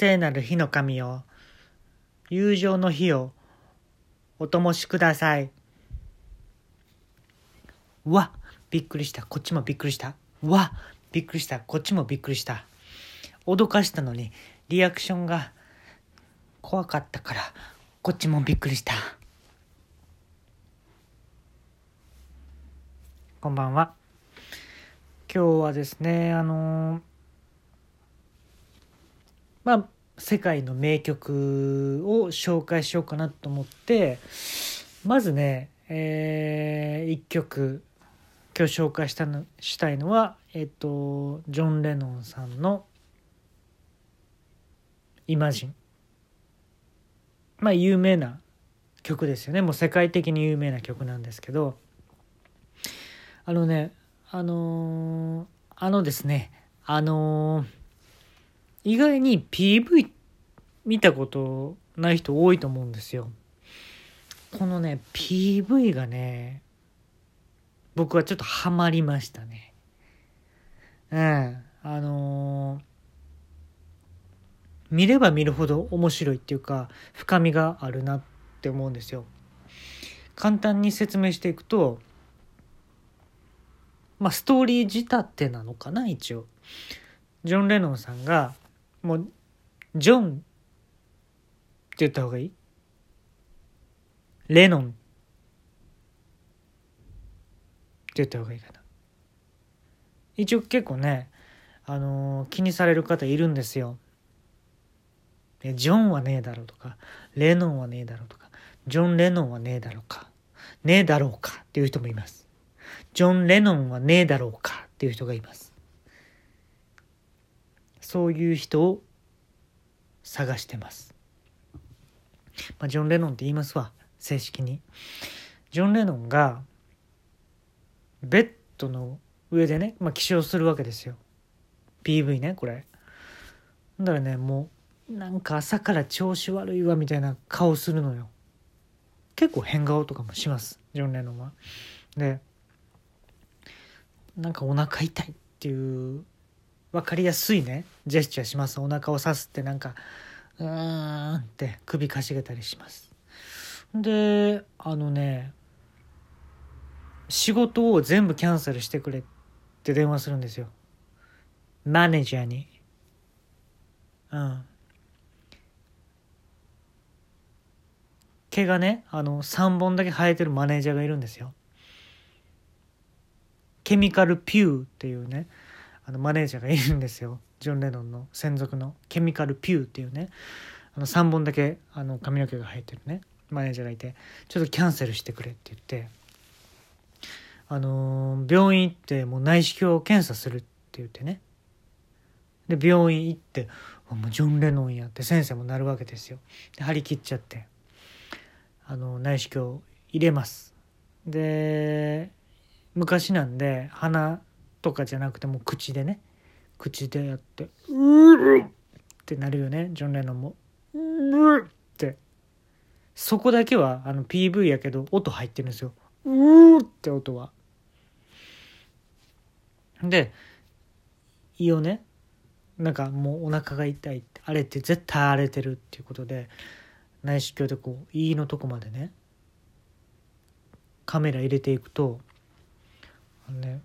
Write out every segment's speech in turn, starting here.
聖なる火の神よ、友情の火をお灯しください。うわ、びっくりした。こっちもびっくりした。うわ、びっくりした。こっちもびっくりした。脅かしたのに、リアクションが怖かったから、こっちもびっくりした。こんばんは。今日はですね、あのまあ、世界の名曲を紹介しようかなと思ってまずね、えー、1曲今日紹介したのしたいのはえっとジョン・レノンさんの「イマジン」まあ有名な曲ですよね。もう世界的に有名な曲なんですけど。あのねあのー、あのですねあのー意外に PV 見たことない人多いと思うんですよ。このね PV がね僕はちょっとハマりましたね。うん。あのー、見れば見るほど面白いっていうか深みがあるなって思うんですよ。簡単に説明していくとまあストーリー仕立てなのかな一応。ジョン・レノンさんがもうジョンって言った方がいい？レノンって言った方がいいかな。一応結構ねあのー、気にされる方いるんですよ。ジョンはねえだろうとかレノンはねえだろうとかジョン・レノンはねえだろうかねえだろうかっていう人もいます。ジョン・レノンはねえだろうかっていう人がいます。そういう人を探してます。まあ、ジョン・レノンって言いますわ正式に。ジョン・レノンがベッドの上でね、まあ、起床するわけですよ。PV ねこれ。だからねもうなんか朝から調子悪いわみたいな顔するのよ。結構変顔とかもしますジョン・レノンは。でなんかお腹痛いっていう分かりやすいね。ジェスチャーします。お腹をさすってなんかうーんって首かしげたりします。であのね仕事を全部キャンセルしてくれって電話するんですよ。マネージャーに。うん。毛がねあの3本だけ生えてるマネージャーがいるんですよ。ケミカルピューっていうね。あのマネージャーがいるんですよ。ジョン・レノンの。専属の。ケミカル・ピューっていうね。あの3本だけあの髪の毛が生えてるね。マネージャーがいて。ちょっとキャンセルしてくれって言って。あのー、病院行ってもう内視鏡検査するって言ってね。で病院行ってもうジョン・レノンやって先生もなるわけですよ。で張り切っちゃって。あの内視鏡入れます。で昔なんで鼻とかじゃなくても口でね。口でやって「うーってなるよね。ジョン・レノンも「うーって。そこだけはあの PV やけど音入ってるんですよ「うーって音は。で胃をねなんかもうお腹が痛いって荒れて絶対荒れてるっていうことで内視鏡でこう胃のとこまでねカメラ入れていくとあのね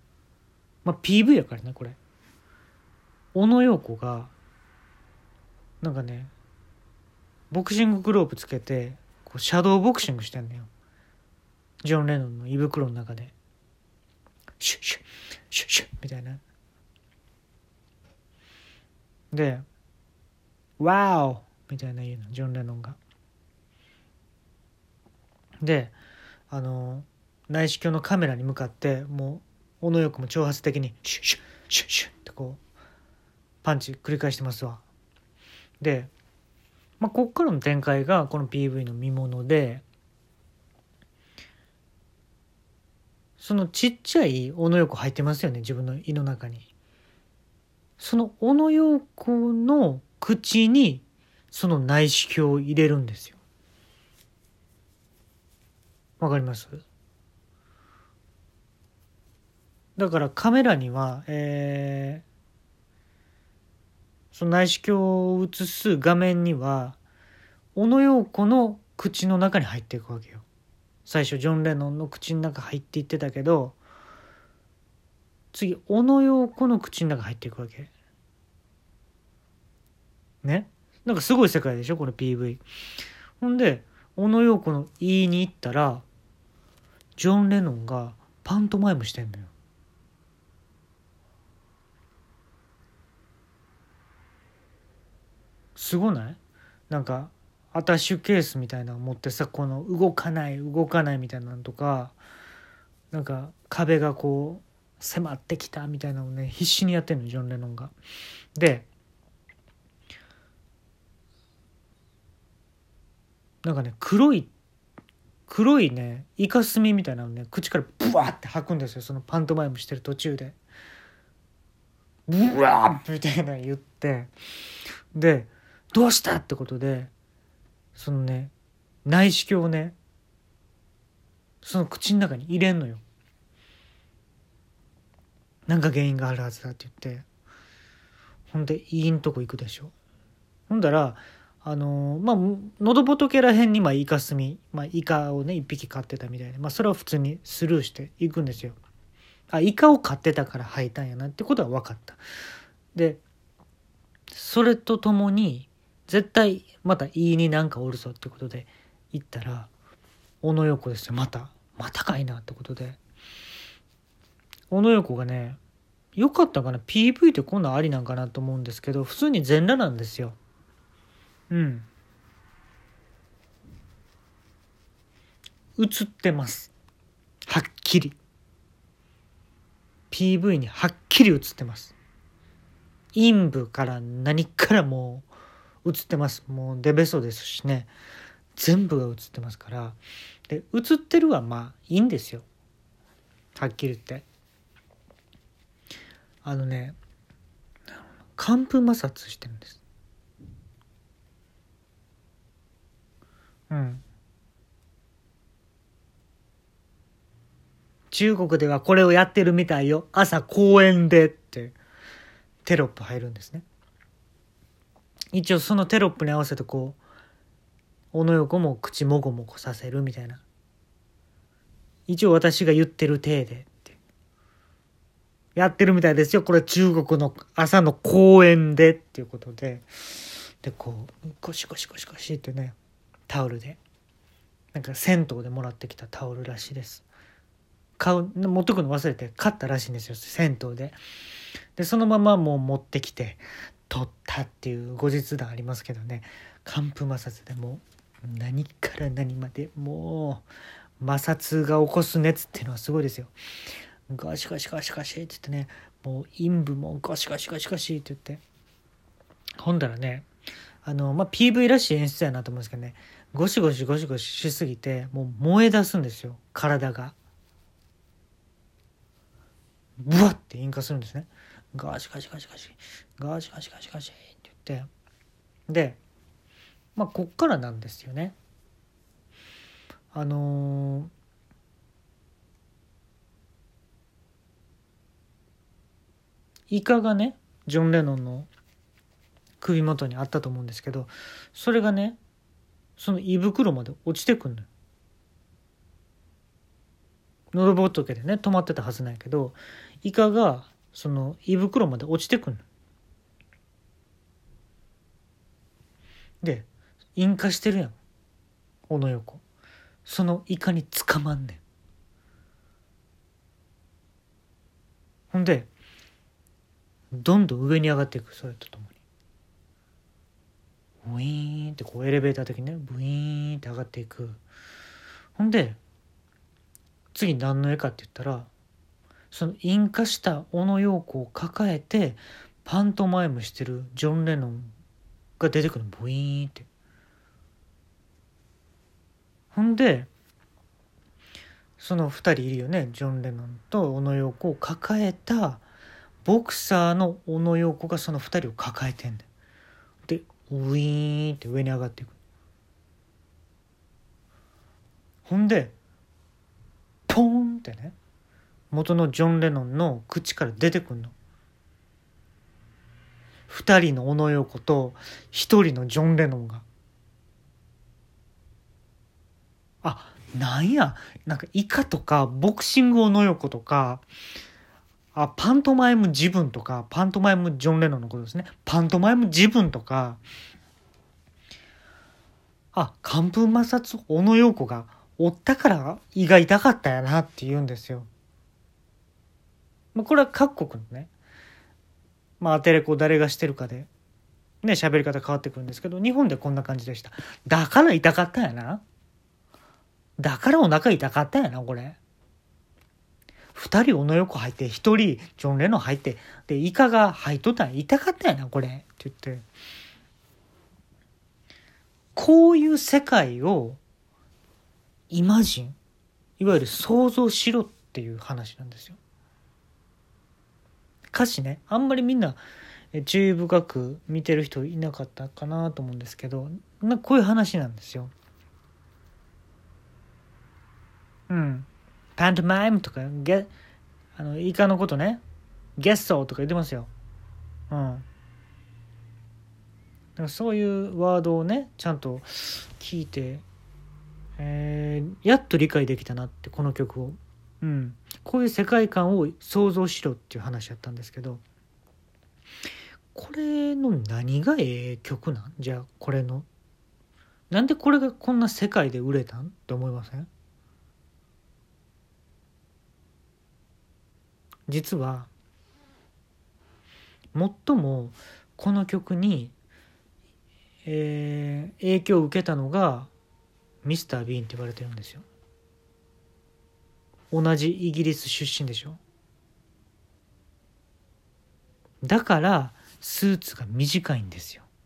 まあ PV やからねこれ。小野陽子がなんかねボクシンググローブつけてこうシャドーボクシングしてんのよ。ジョン・レノンの胃袋の中で。シュッシュッシュッシュッみたいな。で「ワオ!」みたいな言うのジョン・レノンが。であの内視鏡のカメラに向かってもう小野くも挑発的にシュッシュッシュッシュッってこうパンチ繰り返してますわ。で、まあ、こっからの展開がこの PV の見ものでそのちっちゃい小野横入ってますよね自分の胃の中に。その小野横の口にその内視鏡を入れるんですよ。わかります？だからカメラには、えー、その内視鏡を映す画面には小野陽子の口の中に入っていくわけよ。最初ジョン・レノンの口の中入っていってたけど次小野陽子の口の中入っていくわけ。ね？なんかすごい世界でしょ？この PV ほんで小野陽子の言いに行ったらジョン・レノンがパントマイムしてんのよ。すごない？なんかアタッシュケースみたいなの持ってさこの動かない動かないみたいなのとかなんか壁がこう迫ってきたみたいなのをね必死にやってんのジョン・レノンが。でなんかね黒い黒いねイカスミみたいなのね口からブワーって吐くんですよそのパントマイムしてる途中で。ブワーみたいな言ってでどうしたってことでそのね内視鏡をねその口の中に入れんのよ。なんか原因があるはずだって言ってほんでいいんとこ行くでしょ。ほんだらあのまあ喉仏らへんにまあイカスミ、まあ、イカをね一匹飼ってたみたいで、まあ、それは普通にスルーしていくんですよ。あイカを飼ってたから吐いたんやなってことは分かった。でそれとともに絶対また言いになんかおるぞってことで行ったら小野陽子ですよ。またまたかいなってことで。小野陽子がねよかったかな？PV ってこんなんありなんかなと思うんですけど普通に全裸なんですよ。うん。映ってます。はっきり。PV にはっきり映ってます。陰部から何からもう映ってます。もうデベソですしね。全部が映ってますから。で映ってるはまあいいんですよ。はっきり言って。あのね寒風摩擦してるんです。うん。中国ではこれをやってるみたいよ。朝公園でってテロップ入るんですね。一応そのテロップに合わせてこう小野横も口もごもごさせるみたいな。一応私が言ってる体でって。やってるみたいですよ。これ中国の朝の公園でっていうことで。でこうゴシゴシゴシゴシってねタオルで。なんか銭湯でもらってきたタオルらしいです。買う持ってくの忘れて買ったらしいんですよ。銭湯で。でそのままもう持ってきて。取ったっていう後日談ありますけどね。寒風摩擦でも何から何までもう摩擦が起こす熱っていうのはすごいですよ。ガシガシガシガシって言ってね。もう陰部もガシガシガシガシって言って。ほんだらねあの、まあ、PV らしい演出やなと思うんですけどね。ゴシゴシゴシゴシしすぎてもう燃え出すんですよ。体が。ブワッて引火するんですね。ガシガシガシガシガシガシガシガシって言ってでまあこっからなんですよねあのー、イカがねジョン・レノンの首元にあったと思うんですけどそれがねその胃袋まで落ちてくんのよ。喉仏でね止まってたはずなんやけどイカがその胃袋まで落ちてくんの。で引火してるやん小野横そのイカに捕まんねん。ほんでどんどん上に上がっていくそれとともに。ウィーンってこうエレベーター的にねブイーンって上がっていくほんで次何の絵かって言ったらその引火した小野陽子を抱えてパントマイムしてるジョン・レノンが出てくるのブイーンって。ほんでその2人いるよねジョン・レノンと小野陽子を抱えたボクサーの小野陽子がその2人を抱えてんねんでウィーンって上に上がっていく。ほんでポーンってね。元のジョン・レノンの口から出てくんの2人の小野洋子と1人のジョン・レノンが。あなんやなんかイカとかボクシング小野洋子とかあパントマイム自分とかパントマイムジョン・レノンのことですねパントマイム自分とかあ寒風摩擦小野洋子がおったから胃が痛かったやなって言うんですよ。まあ、これは各国のねまあアテレコ誰がしてるかでね喋り方変わってくるんですけど日本でこんな感じでした。だから痛かったんやな。だからお腹痛かったんやなこれ。2人小野横入って1人ジョン・レノン入ってでイカが入っとったん痛かったんやなこれ。って言って。こういう世界をイマジンいわゆる想像しろっていう話なんですよ。歌詞ねあんまりみんな注意深く見てる人いなかったかなと思うんですけどなこういう話なんですよ。うん。パントマイムとかゲあのイカのことねゲッソーとか言ってますよ。うん。だからそういうワードをねちゃんと聞いて、えー、やっと理解できたなってこの曲を、うん、こういう世界観を想像しろっていう話やったんですけどこれの何がええ曲なん？じゃあこれの。なんでこれがこんな世界で売れたん？って思いません？実は最もこの曲にえー、影響を受けたのがミスター・ビーンって言われてるんですよ。同じイギリス出身でしょ？だからスーツが短いんですよ。